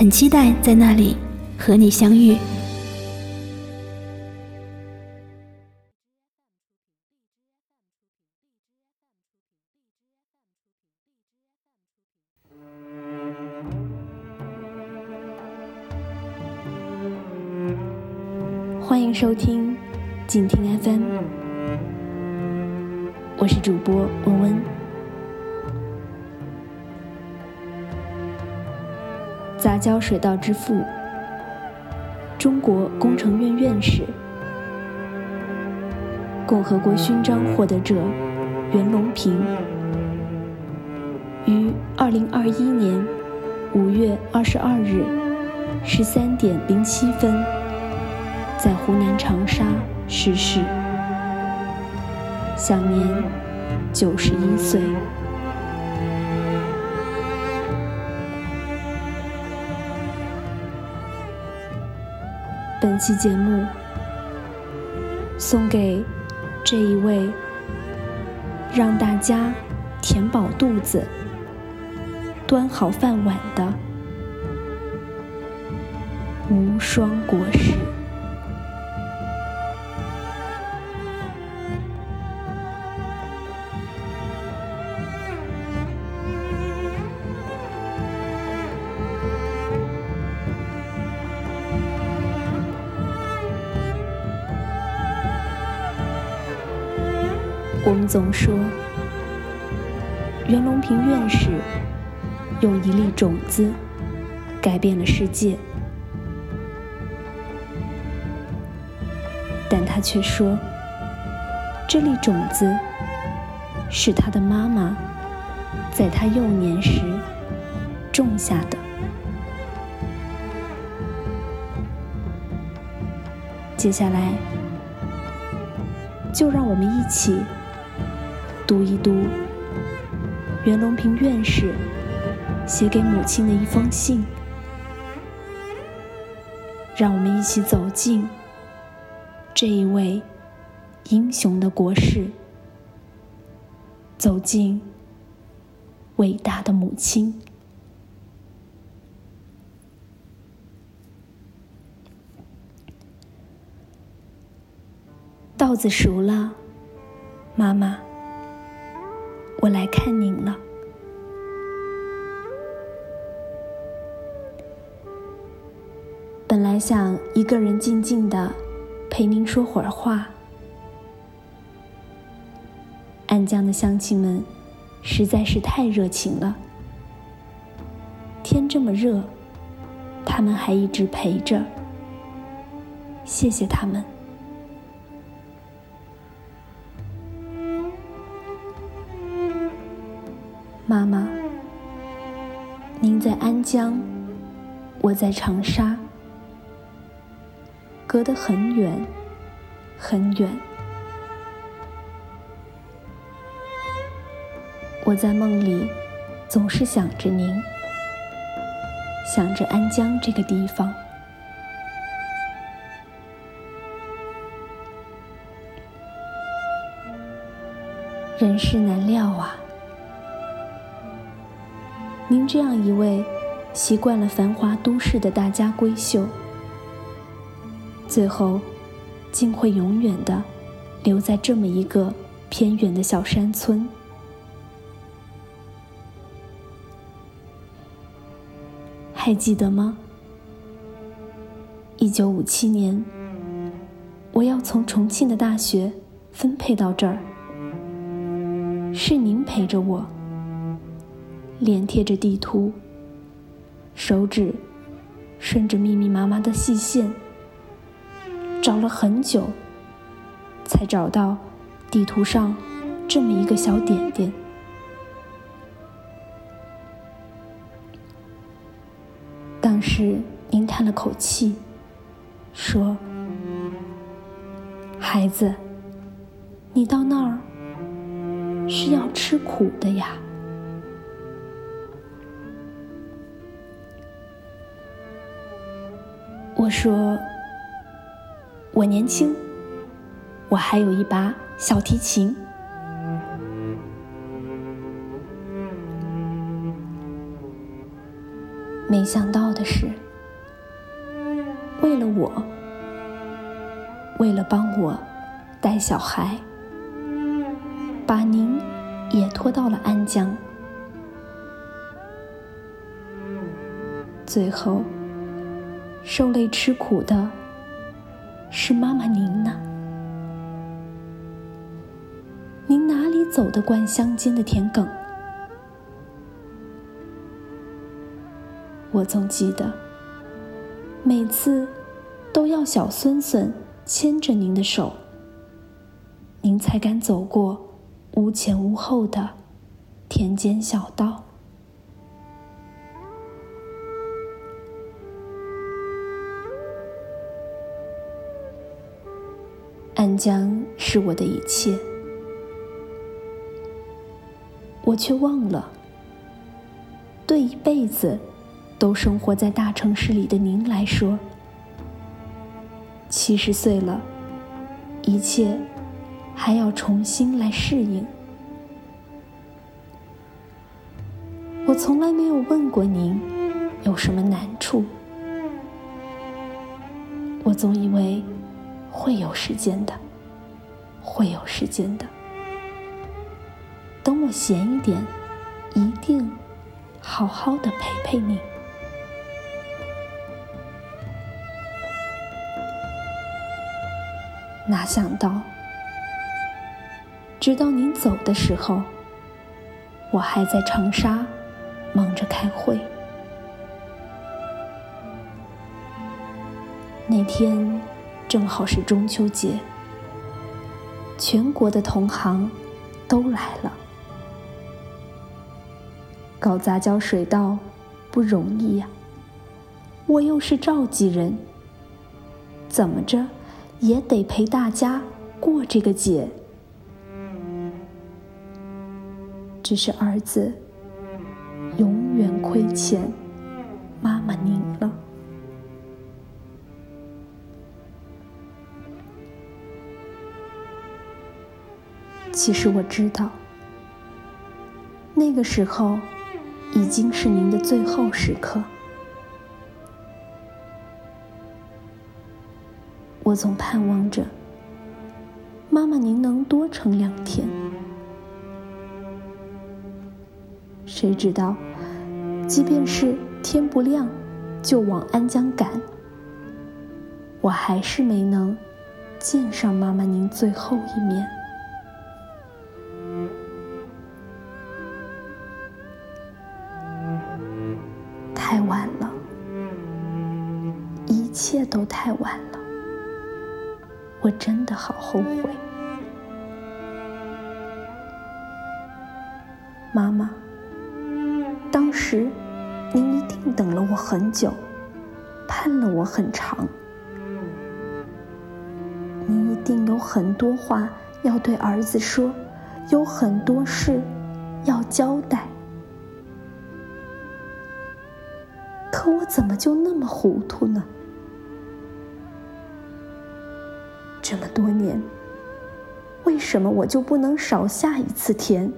很期待在那里和你相遇。欢迎收听静听 FM，我是主播温温。杂交水稻之父，中国工程院院士，共和国勋章获得者袁隆平，于二零二一年五月二十二日十三点零七分，在湖南长沙逝世，享年九十一岁。本期节目送给这一位让大家填饱肚子、端好饭碗的无双国师。我们总说，袁隆平院士用一粒种子改变了世界，但他却说，这粒种子是他的妈妈在他幼年时种下的。接下来，就让我们一起。读一读袁隆平院士写给母亲的一封信，让我们一起走进这一位英雄的国士，走进伟大的母亲。稻子熟了，妈妈。我来看您了。本来想一个人静静的陪您说会儿话，安江的乡亲们实在是太热情了。天这么热，他们还一直陪着，谢谢他们。妈妈，您在安江，我在长沙，隔得很远，很远。我在梦里总是想着您，想着安江这个地方。人世难料啊。您这样一位习惯了繁华都市的大家闺秀，最后竟会永远的留在这么一个偏远的小山村。还记得吗？一九五七年，我要从重庆的大学分配到这儿，是您陪着我。脸贴着地图，手指顺着密密麻麻的细线，找了很久，才找到地图上这么一个小点点。当时您叹了口气，说：“孩子，你到那儿是要吃苦的呀。”我说：“我年轻，我还有一把小提琴。”没想到的是，为了我，为了帮我带小孩，把您也拖到了安江，最后受累吃苦的是妈妈您呢？您哪里走得惯乡间的田埂？我总记得，每次都要小孙孙牵着您的手，您才敢走过无前无后的田间小道。安江是我的一切，我却忘了，对一辈子。都生活在大城市里的您来说，七十岁了，一切还要重新来适应。我从来没有问过您有什么难处，我总以为会有时间的，会有时间的。等我闲一点，一定好好的陪陪你。哪想到，直到您走的时候，我还在长沙忙着开会。那天正好是中秋节，全国的同行都来了。搞杂交水稻不容易呀，我又是召集人，怎么着？也得陪大家过这个节，只是儿子永远亏欠妈妈您了。其实我知道，那个时候已经是您的最后时刻。我总盼望着，妈妈您能多撑两天。谁知道，即便是天不亮就往安江赶，我还是没能见上妈妈您最后一面。一切都太晚了。我真的好后悔，妈妈。当时您一定等了我很久，盼了我很长。您一定有很多话要对儿子说，有很多事要交代。可我怎么就那么糊涂呢？多年，为什么我就不能少下一次田，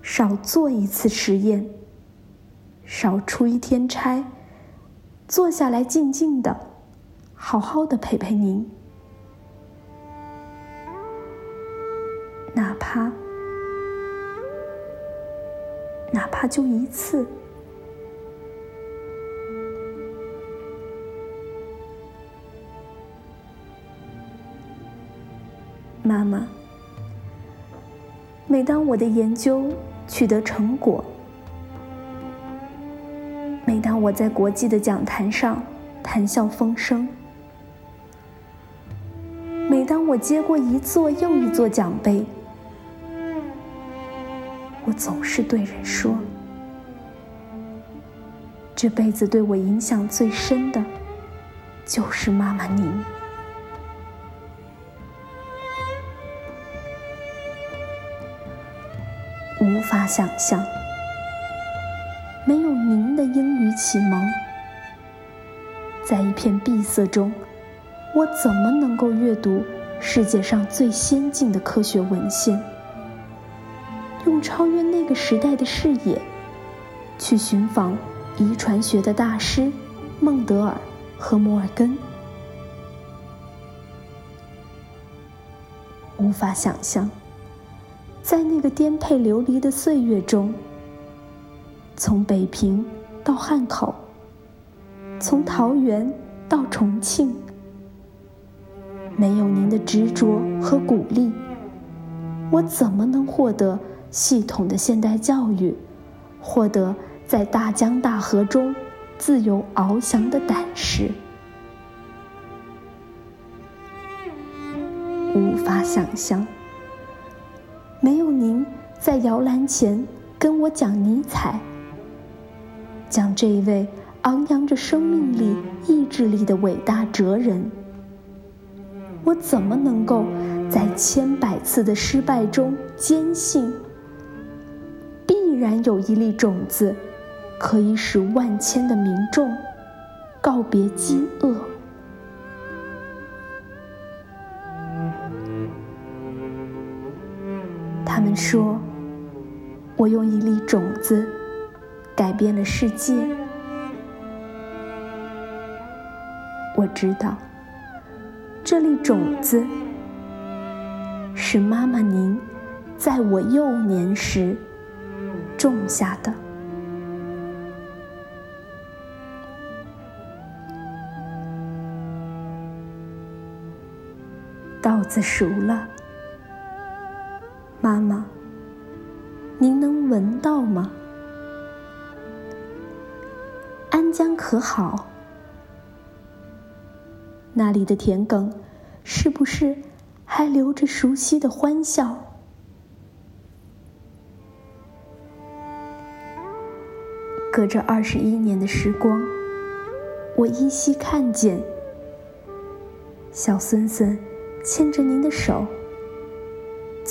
少做一次实验，少出一天差，坐下来静静的，好好的陪陪您，哪怕哪怕就一次。妈妈，每当我的研究取得成果，每当我在国际的讲坛上谈笑风生，每当我接过一座又一座奖杯，我总是对人说：“这辈子对我影响最深的，就是妈妈您。无法想象，没有您的英语启蒙，在一片闭塞中，我怎么能够阅读世界上最先进的科学文献？用超越那个时代的视野，去寻访遗传学的大师孟德尔和摩尔根？无法想象。在那个颠沛流离的岁月中，从北平到汉口，从桃园到重庆，没有您的执着和鼓励，我怎么能获得系统的现代教育，获得在大江大河中自由翱翔的胆识？无法想象。没有您在摇篮前跟我讲尼采，讲这一位昂扬着生命力、意志力的伟大哲人，我怎么能够在千百次的失败中坚信，必然有一粒种子，可以使万千的民众告别饥饿？他们说：“我用一粒种子改变了世界。”我知道，这粒种子是妈妈您在我幼年时种下的。稻子熟了。妈妈，您能闻到吗？安江可好？那里的田埂，是不是还留着熟悉的欢笑？隔着二十一年的时光，我依稀看见小孙孙牵着您的手。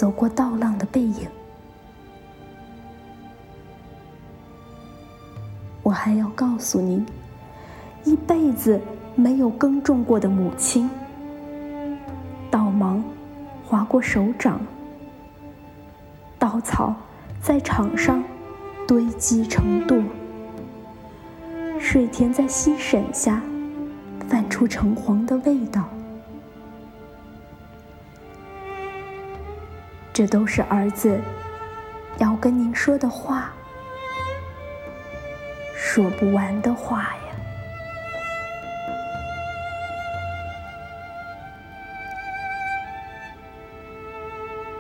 走过稻浪的背影，我还要告诉您，一辈子没有耕种过的母亲，稻芒划过手掌，稻草在场上堆积成垛，水田在溪沈下泛出橙黄的味道。这都是儿子要跟您说的话，说不完的话呀，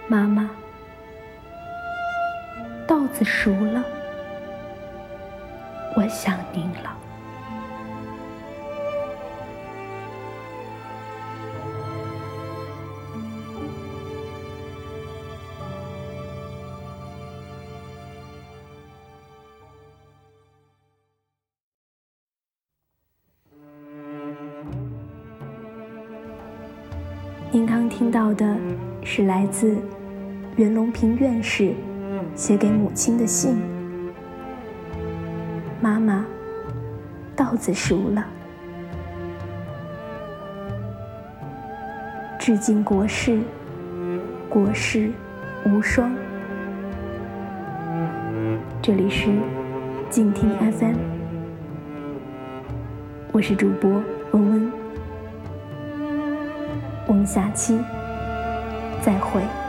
妈妈。稻子熟了，我想您了。您刚听到的是来自袁隆平院士写给母亲的信：“妈妈，稻子熟了，致敬国士，国士无双。”这里是静听 FM，我是主播温温。我们下期再会。